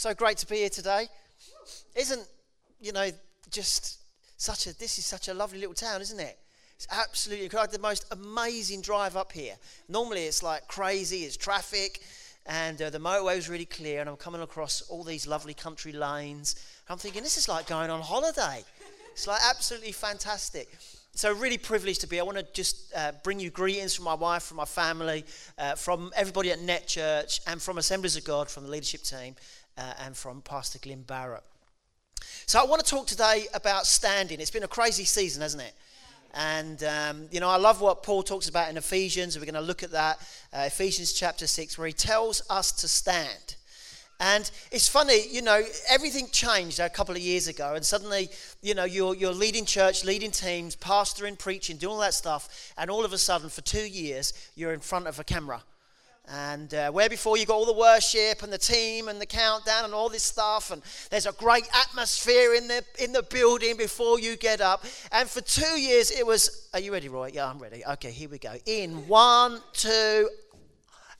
So great to be here today. Isn't, you know, just such a, this is such a lovely little town, isn't it? It's absolutely incredible. The most amazing drive up here. Normally it's like crazy, it's traffic, and uh, the motorway was really clear, and I'm coming across all these lovely country lanes. I'm thinking, this is like going on holiday. It's like absolutely fantastic. So, really privileged to be. I want to just uh, bring you greetings from my wife, from my family, uh, from everybody at Net Church, and from Assemblies of God, from the leadership team, uh, and from Pastor Glyn Barrett. So, I want to talk today about standing. It's been a crazy season, hasn't it? And, um, you know, I love what Paul talks about in Ephesians. We're going to look at that, uh, Ephesians chapter 6, where he tells us to stand. And it's funny, you know, everything changed a couple of years ago, and suddenly, you know, you're, you're leading church, leading teams, pastoring, preaching, doing all that stuff, and all of a sudden, for two years, you're in front of a camera. And uh, where before you got all the worship and the team and the countdown and all this stuff, and there's a great atmosphere in the in the building before you get up. And for two years, it was. Are you ready, Roy? Yeah, I'm ready. Okay, here we go. In one, two,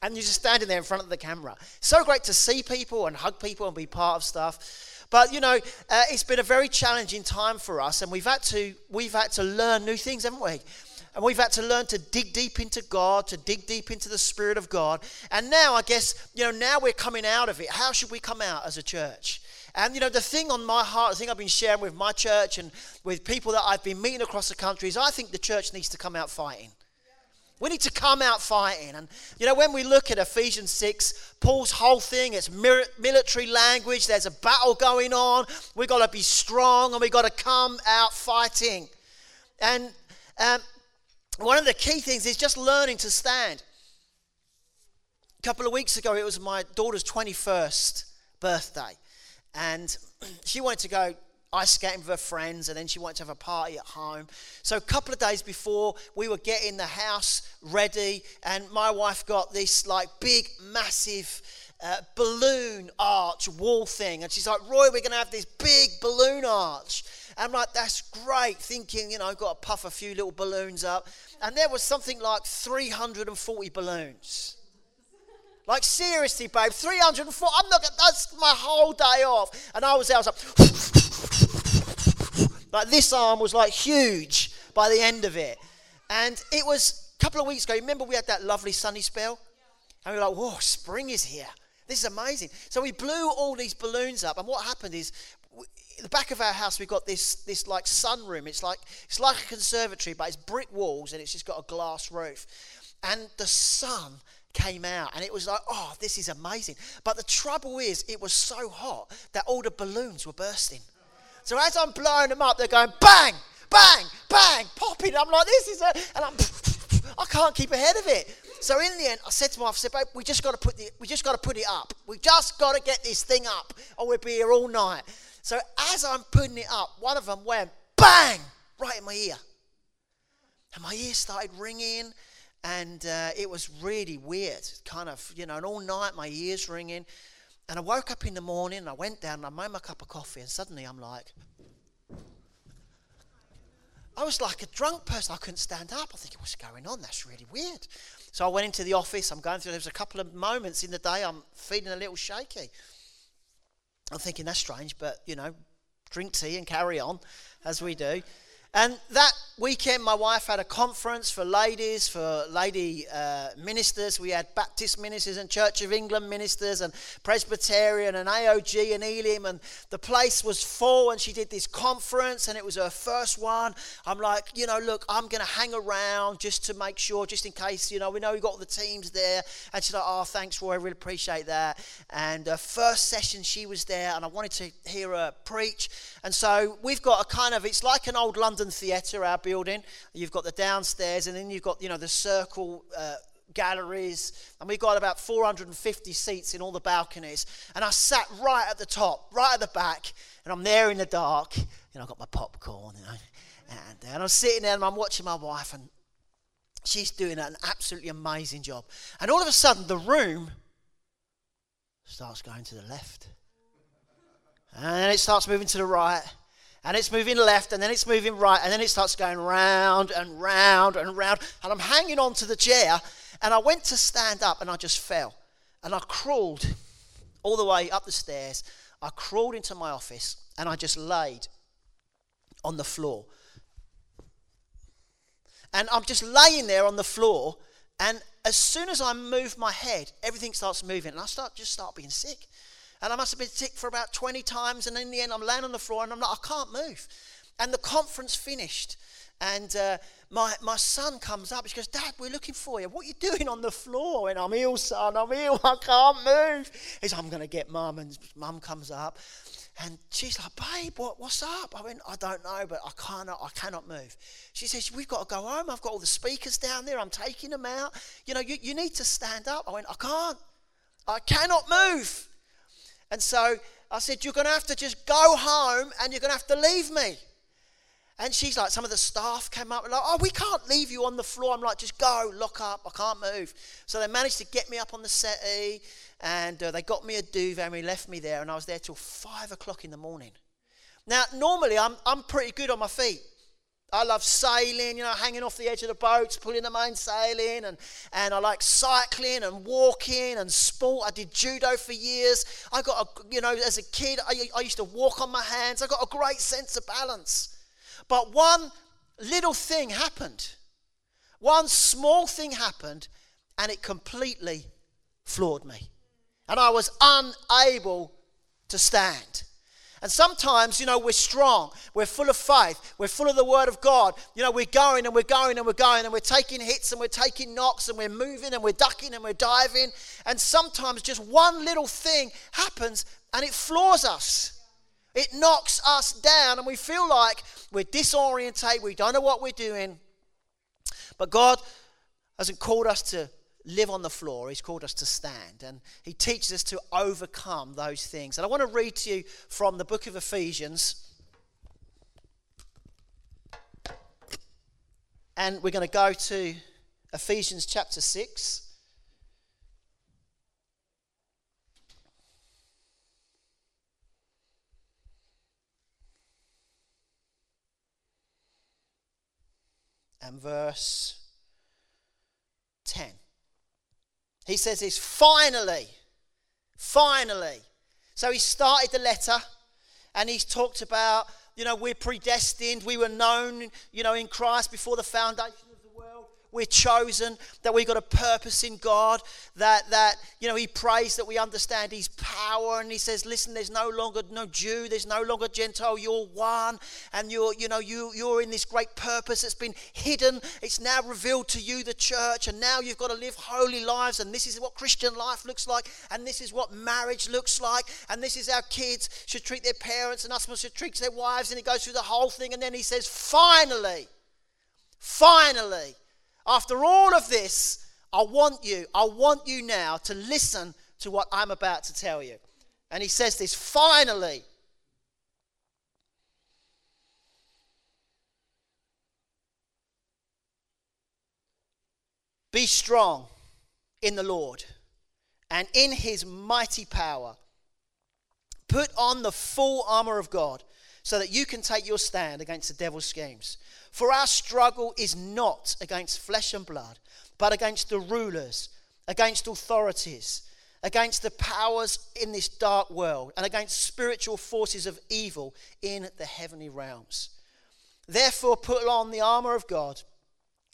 and you're just standing there in front of the camera. So great to see people and hug people and be part of stuff. But you know, uh, it's been a very challenging time for us, and we've had to we've had to learn new things, haven't we? And we've had to learn to dig deep into God, to dig deep into the Spirit of God. And now, I guess, you know, now we're coming out of it. How should we come out as a church? And you know, the thing on my heart, the thing I've been sharing with my church and with people that I've been meeting across the country is I think the church needs to come out fighting. We need to come out fighting. And, you know, when we look at Ephesians 6, Paul's whole thing, it's military language. There's a battle going on. We've got to be strong and we've got to come out fighting. And um, one of the key things is just learning to stand. A couple of weeks ago, it was my daughter's 21st birthday. And she wanted to go ice skating with her friends, and then she wanted to have a party at home. So, a couple of days before, we were getting the house ready, and my wife got this like big, massive uh, balloon arch wall thing. And she's like, Roy, we're going to have this big balloon arch. I'm like, that's great. Thinking, you know, I've got to puff a few little balloons up. And there was something like 340 balloons. Like seriously, babe, 304. I'm not. That's my whole day off. And I was there. I was like, like this arm was like huge by the end of it. And it was a couple of weeks ago. Remember we had that lovely sunny spell, and we were like, whoa, spring is here. This is amazing. So we blew all these balloons up, and what happened is the back of our house we've got this this like sunroom it's like it's like a conservatory but it's brick walls and it's just got a glass roof and the sun came out and it was like, oh, this is amazing. But the trouble is, it was so hot that all the balloons were bursting. So as I'm blowing them up, they're going bang, bang, bang, popping. I'm like, this is a, and I'm, I can't keep ahead of it. So in the end, I said to my wife, I said, babe, we just got to put the, we just got to put it up. We just got to get this thing up, or we'll be here all night. So as I'm putting it up, one of them went bang right in my ear, and my ear started ringing and uh, it was really weird. Kind of, you know, and all night my ears ringing. And I woke up in the morning and I went down and I made my cup of coffee, and suddenly I'm like, I was like a drunk person. I couldn't stand up. I think, what's going on? That's really weird. So I went into the office. I'm going through, there was a couple of moments in the day I'm feeling a little shaky. I'm thinking, that's strange, but, you know, drink tea and carry on as we do. And that weekend, my wife had a conference for ladies, for lady uh, ministers. We had Baptist ministers and Church of England ministers and Presbyterian and AOG and Elim. And the place was full. And she did this conference, and it was her first one. I'm like, you know, look, I'm going to hang around just to make sure, just in case, you know, we know we got the teams there. And she's like, oh, thanks, Roy. I really appreciate that. And uh, first session, she was there, and I wanted to hear her preach. And so we've got a kind of, it's like an old London London Theatre, our building. You've got the downstairs, and then you've got, you know, the circle uh, galleries, and we've got about 450 seats in all the balconies. And I sat right at the top, right at the back, and I'm there in the dark. Know, I've got my popcorn, you know, and, and I'm sitting there and I'm watching my wife, and she's doing an absolutely amazing job. And all of a sudden, the room starts going to the left. And it starts moving to the right and it's moving left and then it's moving right and then it starts going round and round and round and i'm hanging on to the chair and i went to stand up and i just fell and i crawled all the way up the stairs. I crawled into my office and I just laid on the floor. And I'm just laying there on the floor, and as soon as I move my head, everything starts moving, and I start just start being sick. And I must have been sick for about 20 times, and in the end, I'm laying on the floor, and I'm like, I can't move. And the conference finished, and uh, my, my son comes up. He goes, Dad, we're looking for you. What are you doing on the floor? And I'm ill, son. I'm ill. I can't move. He's, I'm going to get mum. And mum comes up. And she's like, babe, what, what's up? I went, I don't know, but I cannot, I cannot move. She says, we've got to go home. I've got all the speakers down there. I'm taking them out. You know, you, you need to stand up. I went, I can't. I cannot move. And so I said, you're going to have to just go home and you're going to have to leave me. And she's like, some of the staff came up and like, oh, we can't leave you on the floor. I'm like, just go, lock up. I can't move. So they managed to get me up on the settee and uh, they got me a duvet and we left me there and I was there till five o'clock in the morning. Now, normally I'm, I'm pretty good on my feet. I love sailing, you know, hanging off the edge of the boats, pulling the mainsail in, and, and I like cycling and walking and sport. I did judo for years. I got, a, you know, as a kid, I, I used to walk on my hands. I got a great sense of balance. But one little thing happened. One small thing happened, and it completely floored me. And I was unable to stand. And sometimes, you know, we're strong, we're full of faith, we're full of the Word of God. You know, we're going and we're going and we're going and we're taking hits and we're taking knocks and we're moving and we're ducking and we're diving. And sometimes just one little thing happens and it floors us. It knocks us down, and we feel like we're disorientated, we don't know what we're doing. But God hasn't called us to live on the floor, He's called us to stand. And He teaches us to overcome those things. And I want to read to you from the book of Ephesians. And we're going to go to Ephesians chapter 6. and verse 10. He says this finally, finally. So he started the letter and he's talked about, you know, we're predestined, we were known, you know, in Christ before the foundation we're chosen, that we've got a purpose in God, that, that, you know, he prays that we understand his power. And he says, listen, there's no longer no Jew, there's no longer Gentile, you're one. And you're, you know, you, you're in this great purpose that's been hidden. It's now revealed to you, the church. And now you've got to live holy lives. And this is what Christian life looks like. And this is what marriage looks like. And this is how kids should treat their parents and husbands should treat their wives. And he goes through the whole thing. And then he says, finally, finally, after all of this, I want you, I want you now to listen to what I'm about to tell you. And he says this finally. Be strong in the Lord and in his mighty power. Put on the full armor of God so that you can take your stand against the devil's schemes. For our struggle is not against flesh and blood, but against the rulers, against authorities, against the powers in this dark world, and against spiritual forces of evil in the heavenly realms. Therefore, put on the armor of God,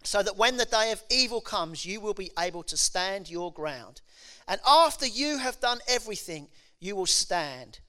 so that when the day of evil comes, you will be able to stand your ground. And after you have done everything, you will stand.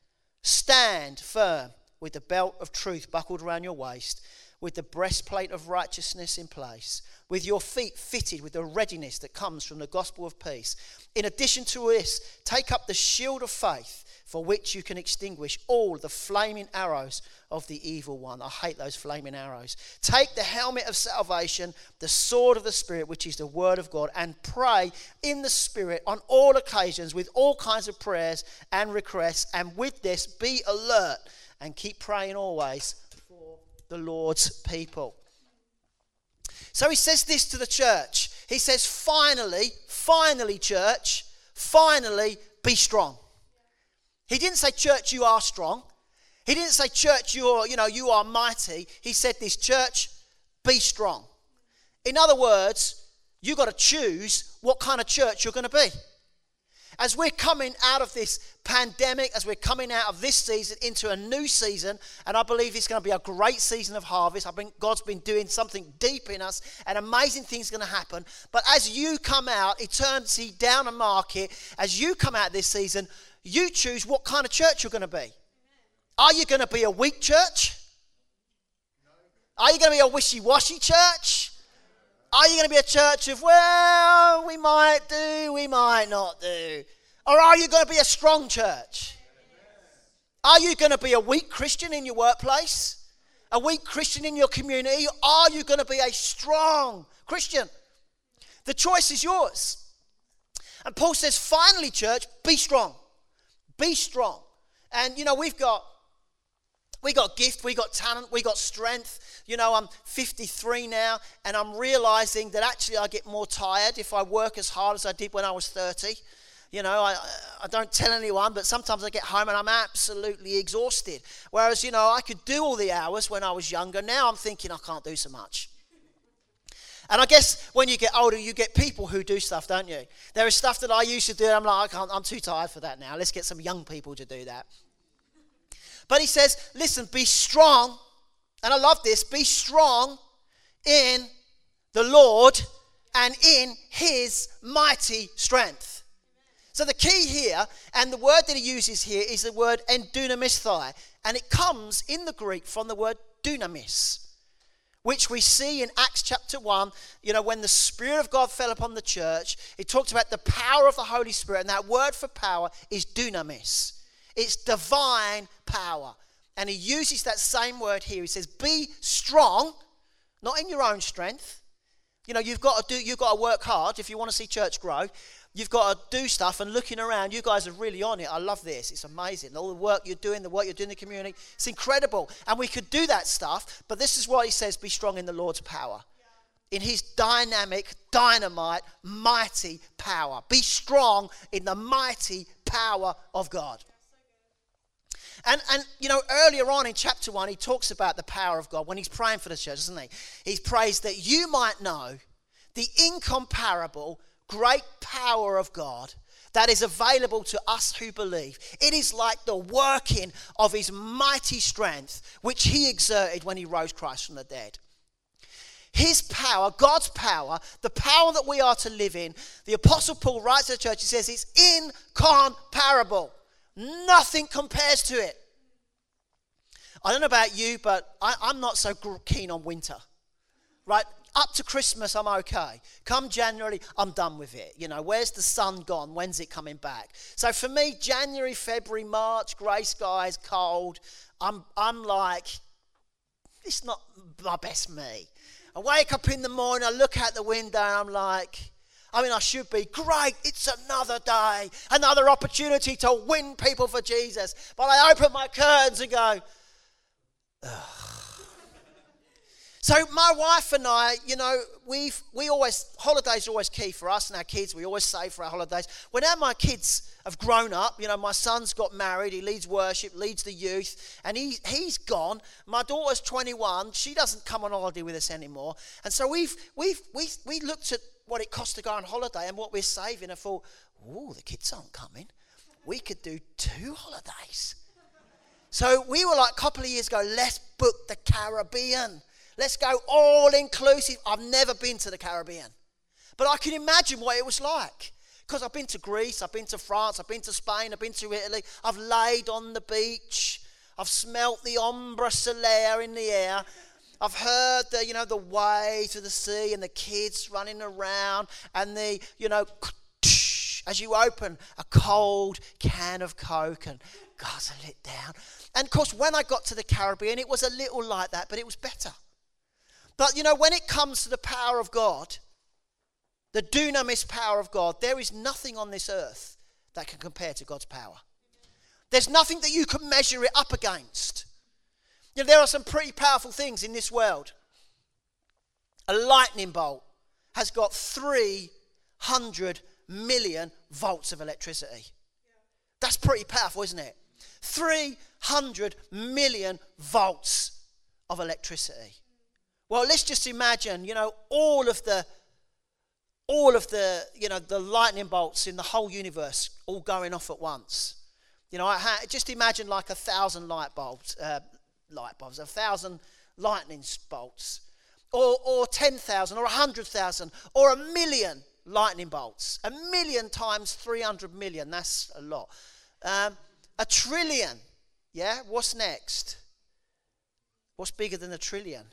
Stand firm with the belt of truth buckled around your waist with the breastplate of righteousness in place, with your feet fitted with the readiness that comes from the gospel of peace. In addition to this, take up the shield of faith for which you can extinguish all the flaming arrows of the evil one. I hate those flaming arrows. Take the helmet of salvation, the sword of the Spirit, which is the word of God, and pray in the Spirit on all occasions with all kinds of prayers and requests. And with this, be alert and keep praying always the Lord's people. So he says this to the church. He says, finally, finally, church, finally, be strong. He didn't say, church, you are strong. He didn't say, church, you're, you know, you are mighty. He said this, church, be strong. In other words, you've got to choose what kind of church you're going to be. As we're coming out of this pandemic, as we're coming out of this season into a new season, and I believe it's going to be a great season of harvest. I think God's been doing something deep in us, and amazing things are going to happen. But as you come out, eternity down a market, as you come out this season, you choose what kind of church you're going to be. Are you going to be a weak church? Are you going to be a wishy washy church? Are you going to be a church of, well, we might do, we might not do? Or are you going to be a strong church? Are you going to be a weak Christian in your workplace? A weak Christian in your community? Are you going to be a strong Christian? The choice is yours. And Paul says, finally, church, be strong. Be strong. And you know, we've got we got gift, we got talent, we got strength. You know, I'm 53 now, and I'm realizing that actually I get more tired if I work as hard as I did when I was 30. You know, I, I don't tell anyone, but sometimes I get home and I'm absolutely exhausted. Whereas, you know, I could do all the hours when I was younger. Now I'm thinking I can't do so much. And I guess when you get older, you get people who do stuff, don't you? There is stuff that I used to do, and I'm like, I can't, I'm too tired for that now. Let's get some young people to do that. But he says, listen, be strong. And I love this be strong in the Lord and in his mighty strength. So the key here, and the word that he uses here is the word endunamisthai, and it comes in the Greek from the word dunamis, which we see in Acts chapter 1. You know, when the Spirit of God fell upon the church, it talks about the power of the Holy Spirit, and that word for power is dunamis. It's divine power. And he uses that same word here. He says, Be strong, not in your own strength. You know, you've got to do, you've got to work hard if you want to see church grow. You've got to do stuff and looking around. You guys are really on it. I love this. It's amazing. All the work you're doing, the work you're doing in the community, it's incredible. And we could do that stuff, but this is what he says be strong in the Lord's power. In his dynamic, dynamite, mighty power. Be strong in the mighty power of God. And, and, you know, earlier on in chapter 1, he talks about the power of God when he's praying for the church, doesn't he? He prays that you might know the incomparable, great power of God that is available to us who believe. It is like the working of his mighty strength, which he exerted when he rose Christ from the dead. His power, God's power, the power that we are to live in, the Apostle Paul writes to the church, he says it's incomparable. Nothing compares to it. I don't know about you, but I, am not so keen on winter. Right? Up to Christmas, I'm okay. Come January, I'm done with it. You know, where's the sun gone? When's it coming back? So for me, January, February, March, grey skies, cold, I'm, I'm like, it's not my best me. I wake up in the morning, I look out the window, and I'm like, I mean, I should be great. It's another day, another opportunity to win people for Jesus. But I open my curtains and go, Ugh. So my wife and I, you know, we we always holidays are always key for us and our kids. We always save for our holidays. When now my kids have grown up, you know, my son's got married. He leads worship, leads the youth, and he he's gone. My daughter's 21. She doesn't come on holiday with us anymore. And so we've we've we we looked at what it costs to go on holiday and what we're saving. I thought, oh, the kids aren't coming. We could do two holidays. So we were like a couple of years ago, let's book the Caribbean. Let's go all inclusive. I've never been to the Caribbean, but I can imagine what it was like. Because I've been to Greece, I've been to France, I've been to Spain, I've been to Italy. I've laid on the beach. I've smelt the Ambre Solaire in the air. I've heard the, you know, the waves of the sea and the kids running around and the, you know, as you open a cold can of Coke and God's it down. And of course, when I got to the Caribbean, it was a little like that, but it was better. But you know, when it comes to the power of God, the dunamis power of God, there is nothing on this earth that can compare to God's power. There's nothing that you can measure it up against. You know, there are some pretty powerful things in this world. A lightning bolt has got 300 million volts of electricity. That's pretty powerful, isn't it? 300 million volts of electricity. Well, let's just imagine, you know, all of the all of the, you know, the lightning bolts in the whole universe all going off at once. You know, I ha- just imagine like a thousand light bulbs, uh, light bulbs, a thousand lightning bolts, or, or 10,000, or 100,000, or a million lightning bolts. A million times 300 million, that's a lot. Um, a trillion, yeah? What's next? What's bigger than a trillion?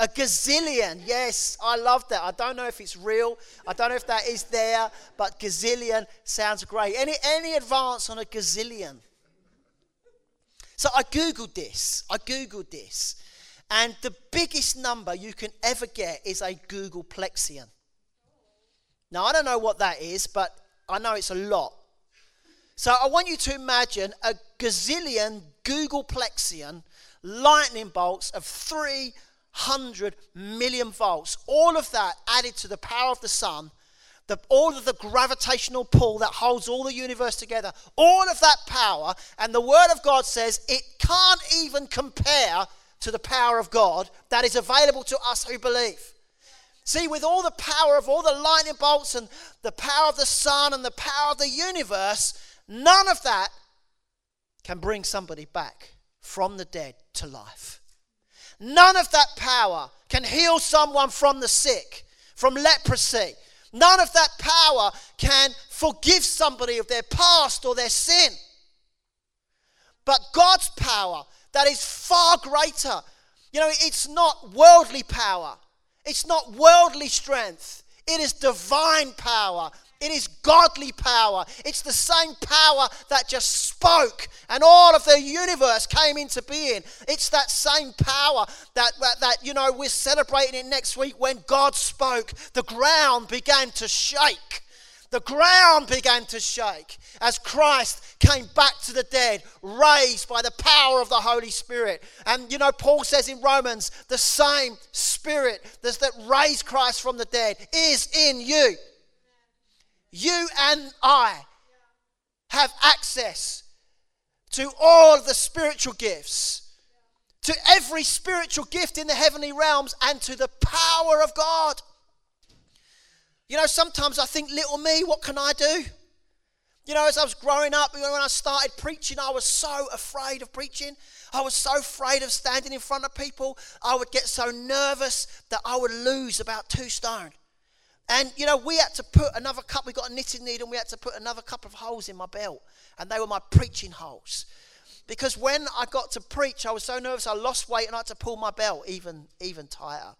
A gazillion, yes, I love that. I don't know if it's real. I don't know if that is there, but gazillion sounds great. Any any advance on a gazillion? So I googled this. I googled this, and the biggest number you can ever get is a googolplexian. Now I don't know what that is, but I know it's a lot. So I want you to imagine a gazillion googolplexian lightning bolts of three 100 million volts. All of that added to the power of the sun, the, all of the gravitational pull that holds all the universe together, all of that power, and the Word of God says it can't even compare to the power of God that is available to us who believe. See, with all the power of all the lightning bolts and the power of the sun and the power of the universe, none of that can bring somebody back from the dead to life. None of that power can heal someone from the sick, from leprosy. None of that power can forgive somebody of their past or their sin. But God's power, that is far greater. You know, it's not worldly power, it's not worldly strength, it is divine power. It is godly power. It's the same power that just spoke and all of the universe came into being. It's that same power that, that, that, you know, we're celebrating it next week when God spoke. The ground began to shake. The ground began to shake as Christ came back to the dead, raised by the power of the Holy Spirit. And you know, Paul says in Romans, the same Spirit that raised Christ from the dead is in you you and I have access to all the spiritual gifts, to every spiritual gift in the heavenly realms, and to the power of God. You know, sometimes I think, little me, what can I do? You know, as I was growing up, when I started preaching, I was so afraid of preaching. I was so afraid of standing in front of people. I would get so nervous that I would lose about two stone. And you know, we had to put another cup, we got a knitting needle, and we had to put another couple of holes in my belt. And they were my preaching holes. Because when I got to preach, I was so nervous, I lost weight and I had to pull my belt even, even tighter.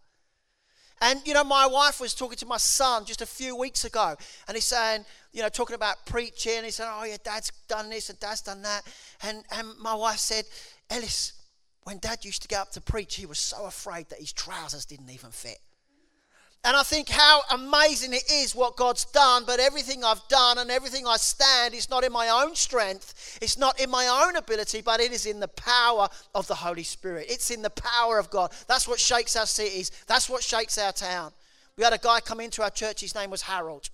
And you know, my wife was talking to my son just a few weeks ago, and he's saying, you know, talking about preaching. He said, Oh, yeah, dad's done this and dad's done that. And, and my wife said, Ellis, when dad used to get up to preach, he was so afraid that his trousers didn't even fit. And I think how amazing it is what God's done, but everything I've done and everything I stand is not in my own strength, it's not in my own ability, but it is in the power of the Holy Spirit. It's in the power of God. That's what shakes our cities, that's what shakes our town. We had a guy come into our church, his name was Harold.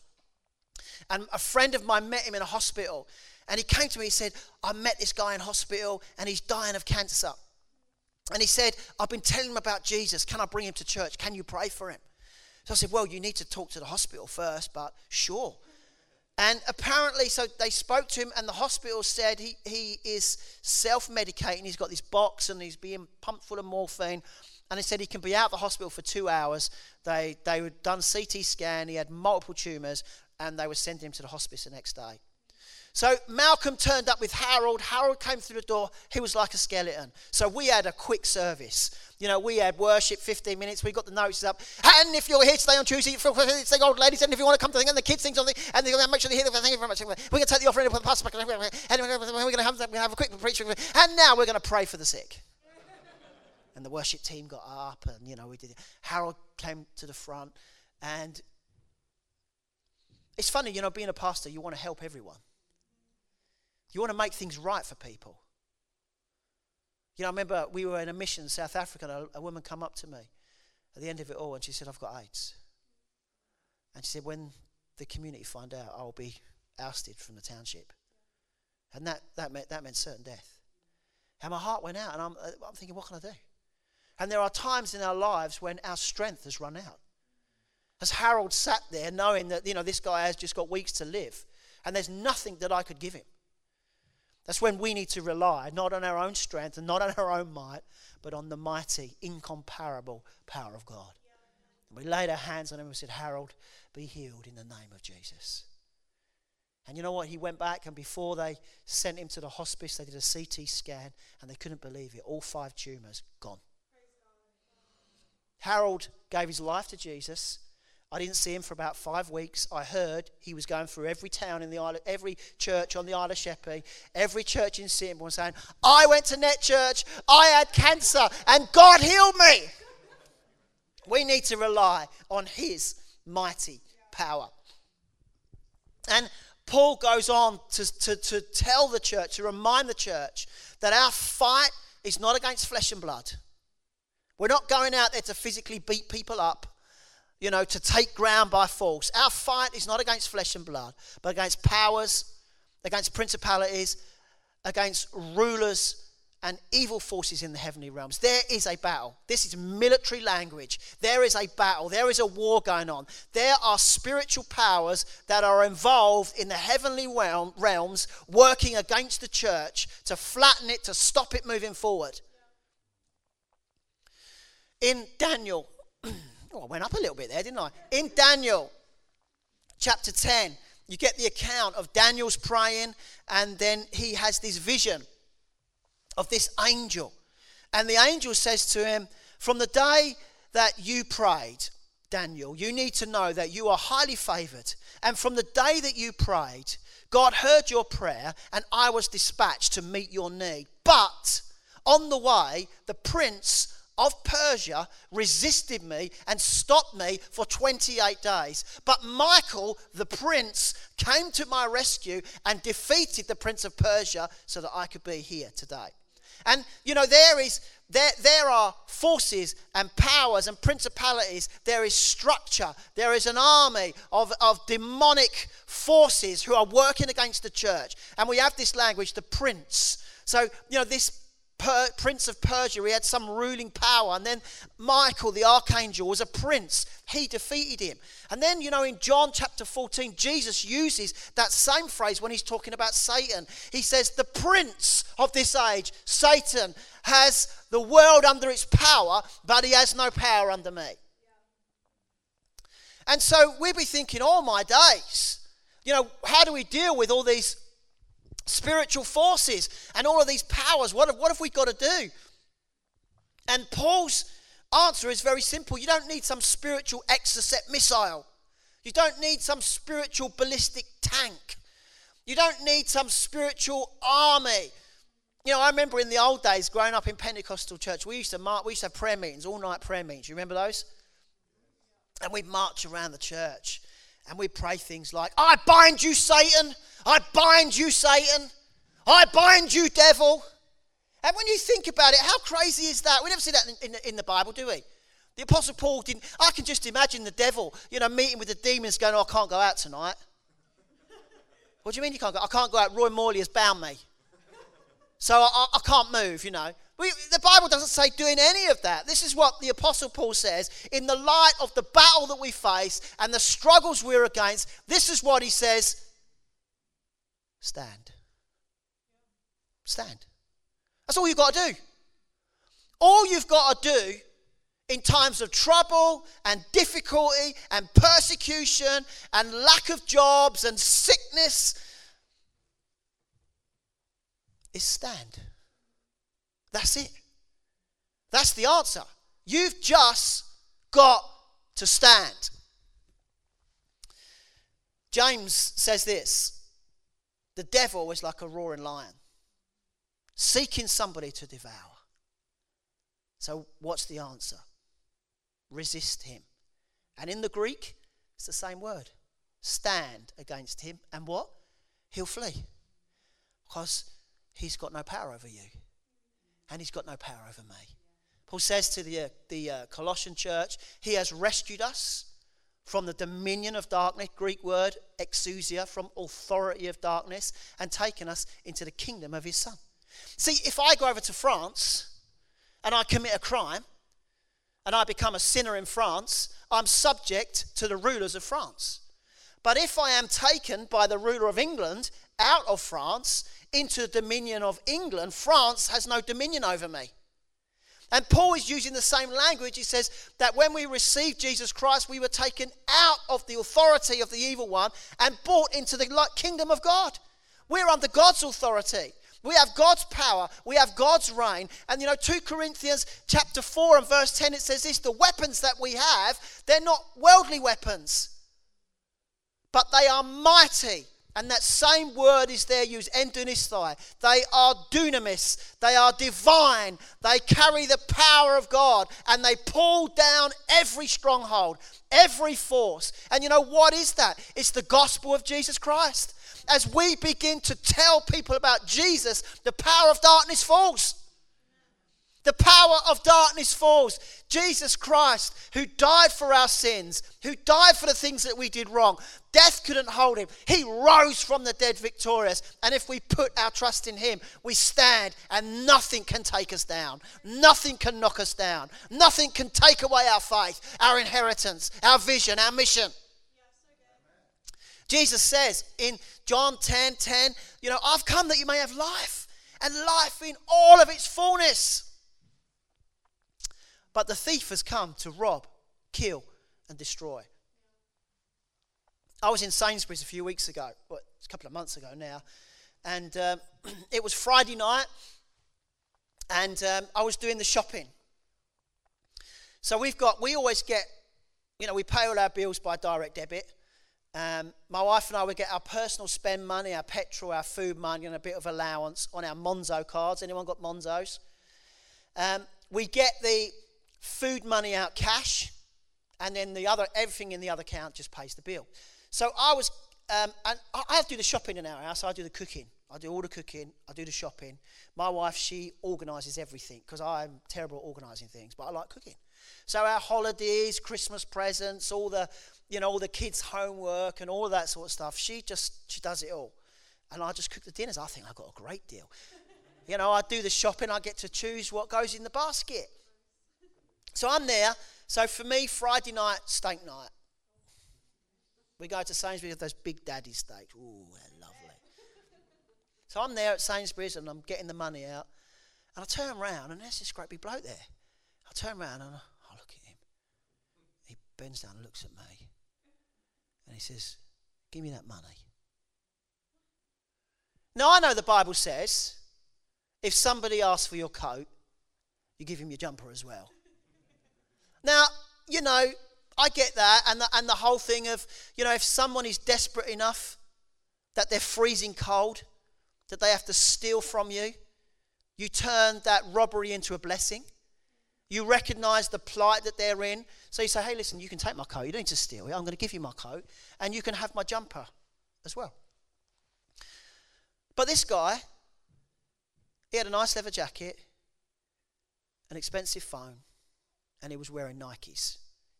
And a friend of mine met him in a hospital. And he came to me, he said, I met this guy in hospital and he's dying of cancer. And he said, I've been telling him about Jesus. Can I bring him to church? Can you pray for him? So I said, Well, you need to talk to the hospital first, but sure. And apparently, so they spoke to him, and the hospital said he, he is self medicating. He's got this box and he's being pumped full of morphine. And they said he can be out of the hospital for two hours. They, they had done CT scan, he had multiple tumours, and they were sending him to the hospice the next day. So Malcolm turned up with Harold. Harold came through the door. He was like a skeleton. So we had a quick service. You know, we had worship 15 minutes. We got the notes up. And if you're here today on Tuesday, to sing old ladies. And if you want to come to the thing, and the kids sing something, and they're going to make sure they hear the thank you very much. We're going to take the offering and put the pastor back. And we're going to have, we're going to have a quick preaching. And now we're going to pray for the sick. And the worship team got up, and you know, we did it. Harold came to the front, and it's funny, you know, being a pastor, you want to help everyone. You want to make things right for people. You know, I remember we were in a mission in South Africa, and a, a woman come up to me at the end of it all, and she said, I've got AIDS. And she said, when the community find out, I'll be ousted from the township. And that, that, meant, that meant certain death. And my heart went out, and I'm, uh, I'm thinking, what can I do? And there are times in our lives when our strength has run out. As Harold sat there knowing that, you know, this guy has just got weeks to live and there's nothing that I could give him. That's when we need to rely not on our own strength and not on our own might, but on the mighty, incomparable power of God. And we laid our hands on him and said, Harold, be healed in the name of Jesus. And you know what? He went back, and before they sent him to the hospice, they did a CT scan, and they couldn't believe it. All five tumors gone. Harold gave his life to Jesus. I didn't see him for about five weeks. I heard he was going through every town in the island, every church on the Isle of Sheppey, every church in Sittingbourne, saying, I went to Net Church, I had cancer, and God healed me. We need to rely on his mighty power. And Paul goes on to, to, to tell the church, to remind the church, that our fight is not against flesh and blood. We're not going out there to physically beat people up, you know, to take ground by force. Our fight is not against flesh and blood, but against powers, against principalities, against rulers and evil forces in the heavenly realms. There is a battle. This is military language. There is a battle. There is a war going on. There are spiritual powers that are involved in the heavenly realm, realms working against the church to flatten it, to stop it moving forward. In Daniel, oh, I went up a little bit there, didn't I? In Daniel chapter 10, you get the account of Daniel's praying, and then he has this vision of this angel. And the angel says to him, From the day that you prayed, Daniel, you need to know that you are highly favored. And from the day that you prayed, God heard your prayer, and I was dispatched to meet your need. But on the way, the prince of Persia resisted me and stopped me for 28 days. But Michael, the prince, came to my rescue and defeated the prince of Persia so that I could be here today. And you know, there is there, there are forces and powers and principalities. There is structure. There is an army of, of demonic forces who are working against the church. And we have this language, the prince. So, you know, this per, prince of Persia, he had some ruling power. And then Michael, the archangel, was a prince. He defeated him. And then, you know, in John chapter 14, Jesus uses that same phrase when he's talking about Satan. He says, The prince of this age, Satan, has the world under its power, but he has no power under me. And so we'll be thinking, all oh, my days, you know, how do we deal with all these spiritual forces and all of these powers. What, what have we got to do? And Paul's answer is very simple. You don't need some spiritual Exocet missile. You don't need some spiritual ballistic tank. You don't need some spiritual army. You know, I remember in the old days growing up in Pentecostal church, we used to march, we used to have prayer meetings, all night prayer meetings. You remember those? And we'd march around the church and we'd pray things like, I bind you, Satan. I bind you, Satan. I bind you, devil. And when you think about it, how crazy is that? We never see that in, in, in, the Bible, do we? The Apostle Paul didn't. I can just imagine the devil, you know, meeting with the demons going, oh, I can't go out tonight. what do you mean you can't go? I can't go out. Roy Morley has bound me. So I, I, I can't move, you know. We, the Bible doesn't say doing any of that. This is what the Apostle Paul says. In the light of the battle that we face and the struggles we're against, this is what he says stand. Stand. That's all you've got to do. All you've got to do in times of trouble and difficulty and persecution and lack of jobs and sickness is stand. That's it. That's the answer. You've just got to stand. James says this the devil is like a roaring lion, seeking somebody to devour. So, what's the answer? Resist him. And in the Greek, it's the same word. Stand against him, and what? He'll flee. Because he's got no power over you and he's got no power over me. Paul says to the, uh, the uh, Colossian church, He has rescued us from the dominion of darkness, Greek word exousia, from authority of darkness, and taken us into the kingdom of His Son. See, if I go over to France and I commit a crime, and I become a sinner in France, I'm subject to the rulers of France. But if I am taken by the ruler of England out of France into the dominion of England, France has no dominion over me. And Paul is using the same language. He says that when we received Jesus Christ, we were taken out of the authority of the evil one and brought into the kingdom of God. We're under God's authority. We have God's power. We have God's reign. And you know, 2 Corinthians chapter 4 and verse 10, it says this the weapons that we have, they're not worldly weapons, but they are mighty and that same word is there used, endunisthai. They are dunamis. They are divine. They carry the power of God and they pull down every stronghold, every force. And you know what is that? It's the gospel of Jesus Christ. As we begin to tell people about Jesus, the power of darkness falls. The power of darkness falls. Jesus Christ, who died for our sins, who died for the things that we did wrong, death couldn't hold him. He rose from the dead victorious. And if we put our trust in him, we stand and nothing can take us down. Nothing can knock us down. Nothing can take away our faith, our inheritance, our vision, our mission. Jesus says in John 10 10, you know, I've come that you may have life and life in all of its fullness. But the thief has come to rob, kill, and destroy. I was in Sainsbury's a few weeks ago, well, a couple of months ago now, and um, it was Friday night, and um, I was doing the shopping. So we've got, we always get, you know, we pay all our bills by direct debit. Um, my wife and I would get our personal spend money, our petrol, our food money, and a bit of allowance on our Monzo cards. Anyone got Monzos? Um, we get the food money out cash, and then the other everything in the other account just pays the bill. So I was, um, and I have to do the shopping in our house. I do the cooking. I do all the cooking. I do the shopping. My wife, she organises everything because I'm terrible at organising things, but I like cooking. So our holidays, Christmas presents, all the, you know, all the kids' homework and all that sort of stuff. She just she does it all, and I just cook the dinners. I think I got a great deal. you know, I do the shopping. I get to choose what goes in the basket. So I'm there. So for me, Friday night, steak night. We go to Sainsbury's with those big daddy steaks. Ooh, lovely. So I'm there at Sainsbury's and I'm getting the money out. And I turn around and there's this great big bloke there. I turn around and I look at him. He bends down and looks at me. And he says, Give me that money. Now, I know the Bible says if somebody asks for your coat, you give him your jumper as well. Now, you know, I get that, and the, and the whole thing of, you know, if someone is desperate enough that they're freezing cold, that they have to steal from you, you turn that robbery into a blessing. You recognize the plight that they're in. So you say, hey, listen, you can take my coat. You don't need to steal it. I'm going to give you my coat, and you can have my jumper as well. But this guy, he had a nice leather jacket, an expensive phone, and he was wearing Nikes.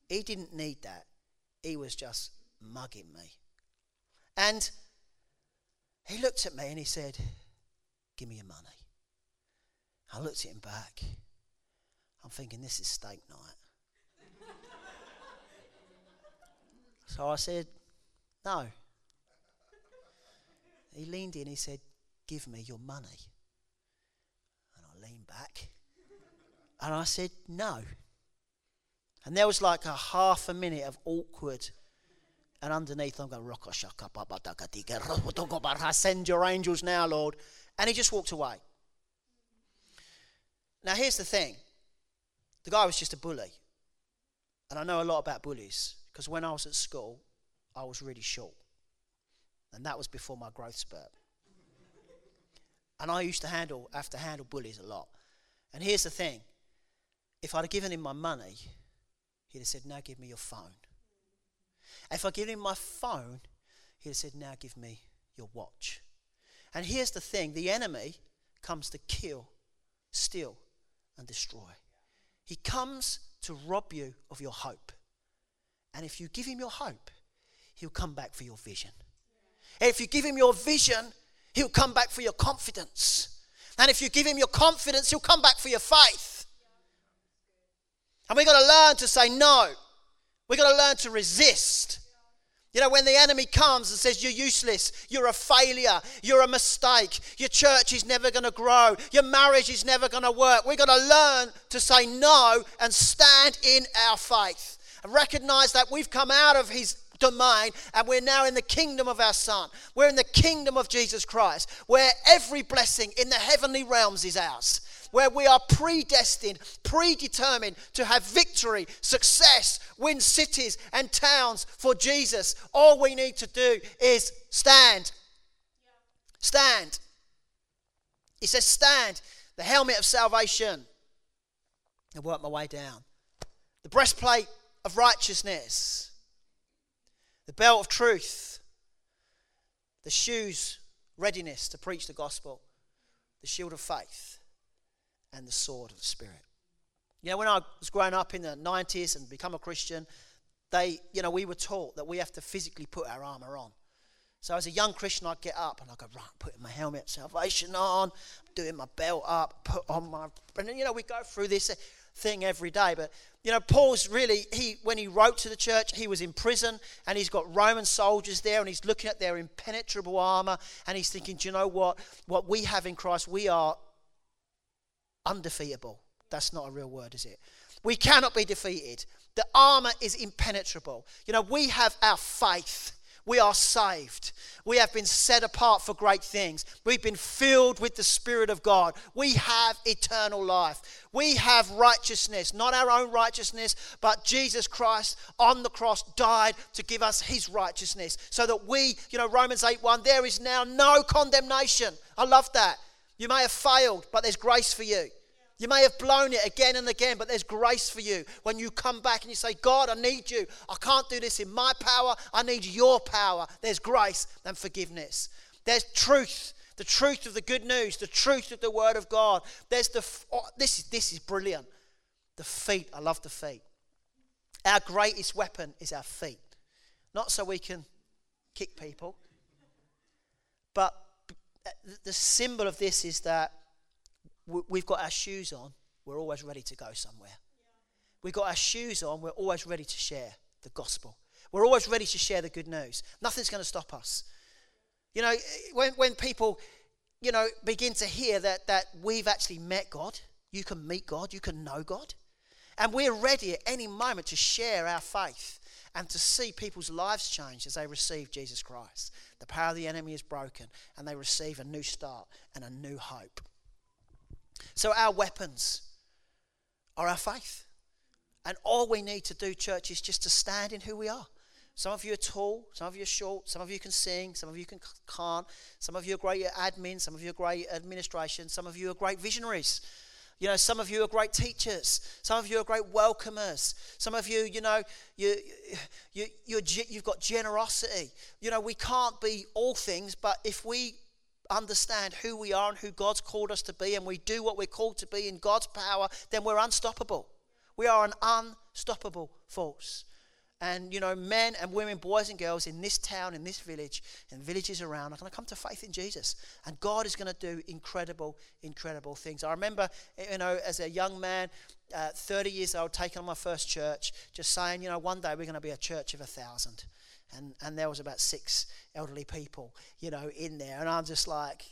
He didn't need that. He was just mugging me. And he looked at me and he said, Give me your money. I looked at him back. I'm thinking, This is steak night. so I said, No. He leaned in, he said, Give me your money. And I leaned back and I said, No. And there was like a half a minute of awkward. And underneath, I'm going, send your angels now, Lord. And he just walked away. Now, here's the thing the guy was just a bully. And I know a lot about bullies because when I was at school, I was really short. And that was before my growth spurt. And I used to handle, have to handle bullies a lot. And here's the thing if I'd have given him my money, he'd have said, Now give me your phone. If I give him my phone, he'd have said, Now give me your watch. And here's the thing the enemy comes to kill, steal, and destroy. He comes to rob you of your hope. And if you give him your hope, he'll come back for your vision. And if you give him your vision, he'll come back for your confidence. And if you give him your confidence, he'll come back for your faith. And we've got to learn to say no. We've got to learn to resist. You know, when the enemy comes and says, You're useless, you're a failure, you're a mistake, your church is never going to grow, your marriage is never going to work, we've got to learn to say no and stand in our faith. And recognize that we've come out of his domain and we're now in the kingdom of our Son. We're in the kingdom of Jesus Christ, where every blessing in the heavenly realms is ours where we are predestined, predetermined to have victory, success, win cities and towns for Jesus. All we need to do is stand. Stand. He says, Stand. The helmet of salvation. I work my way down. The breastplate of righteousness. The belt of truth. The shoes, readiness to preach the gospel. The shield of faith and the sword of the Spirit. You know, when I was growing up in the 90s and become a Christian, they, you know, we were taught that we have to physically put our armor on. So as a young Christian, I'd get up and I'd go, right, putting my helmet, salvation on, doing my belt up, put on my, and then, you know, we go through this thing every day. But, you know, Paul's really, he, when he wrote to the church, he was in prison and he's got Roman soldiers there and he's looking at their impenetrable armor and he's thinking, do you know what? What we have in Christ, we are undefeatable. That's not a real word, is it? We cannot be defeated. The armor is impenetrable. You know, we have our faith. We are saved. We have been set apart for great things. We've been filled with the Spirit of God. We have eternal life. We have righteousness, not our own righteousness, but Jesus Christ on the cross died to give us his righteousness so that we, you know, Romans 8 1, there is now no condemnation. I love that. You may have failed, but there's grace for you. You may have blown it again and again, but there's grace for you when you come back and you say, God, I need you. I can't do this in my power. I need your power. There's grace and forgiveness. There's truth, the truth of the good news, the truth of the word of God. There's the, oh, this, is, this is brilliant. The feet, I love the feet. Our greatest weapon is our feet. Not so we can kick people, but the symbol of this is that we've got our shoes on, we're always ready to go somewhere. We've got our shoes on, we're always ready to share the gospel. We're always ready to share the good news. Nothing's going to stop us. You know, when, when people, you know, begin to hear that, that we've actually met God, you can meet God, you can know God. And we're ready at any moment to share our faith and to see people's lives change as they receive Jesus Christ. The power of the enemy is broken and they receive a new start and a new hope. So, our weapons are our faith. And all we need to do, church, is just to stand in who we are. Some of you are tall, some of you are short, some of you can sing, some of you can, can't, some of you are great at admin, some of you are great at administration, some of you are great visionaries. You know, some of you are great teachers. Some of you are great welcomers. Some of you, you know, you, you, you you've got generosity. You know, we can't be all things, but if we understand who we are and who God's called us to be, and we do what we're called to be in God's power, then we're unstoppable. We are an unstoppable force. And, you know, men and women, boys and girls in this town, in this village, and villages around are going to come to faith in Jesus. And God is going to do incredible, incredible things. I remember, you know, as a young man, uh, 30 years old, taking on my first church, just saying, you know, one day we're going to be a church of a thousand. And, and there was about six elderly people, you know, in there. And I'm just like,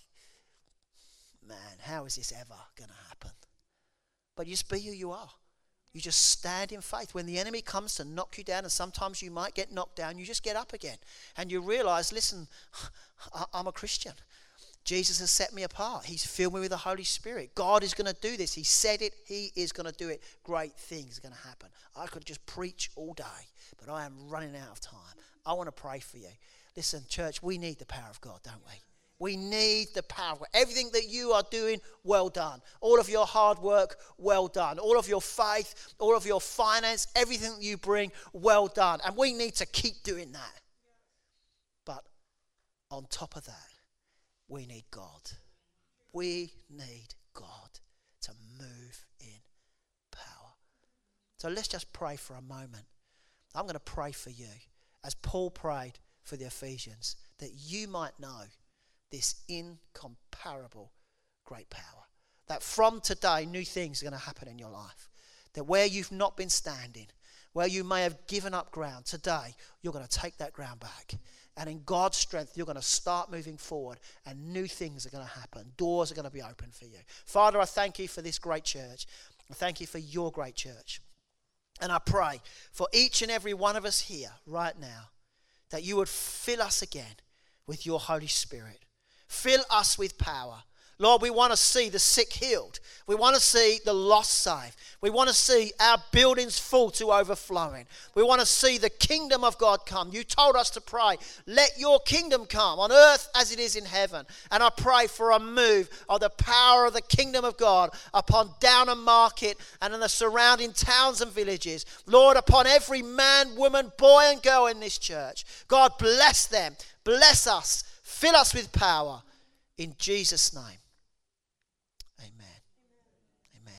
man, how is this ever going to happen? But just be who you are. You just stand in faith. When the enemy comes to knock you down, and sometimes you might get knocked down, you just get up again. And you realize, listen, I'm a Christian. Jesus has set me apart. He's filled me with the Holy Spirit. God is going to do this. He said it. He is going to do it. Great things are going to happen. I could just preach all day, but I am running out of time. I want to pray for you. Listen, church, we need the power of God, don't we? We need the power. Everything that you are doing, well done. All of your hard work, well done. All of your faith, all of your finance, everything that you bring, well done. And we need to keep doing that. But on top of that, we need God. We need God to move in power. So let's just pray for a moment. I'm going to pray for you as Paul prayed for the Ephesians that you might know this incomparable great power. That from today, new things are going to happen in your life. that where you've not been standing, where you may have given up ground, today you're going to take that ground back. And in God's strength, you're going to start moving forward and new things are going to happen. Doors are going to be open for you. Father, I thank you for this great church. I thank you for your great church. And I pray for each and every one of us here right now that you would fill us again with your Holy Spirit. Fill us with power. Lord, we want to see the sick healed. We want to see the lost saved. We want to see our buildings full to overflowing. We want to see the kingdom of God come. You told us to pray, let your kingdom come on earth as it is in heaven. And I pray for a move of the power of the kingdom of God upon Downham Market and in the surrounding towns and villages. Lord, upon every man, woman, boy, and girl in this church. God, bless them. Bless us. Fill us with power. In Jesus' name.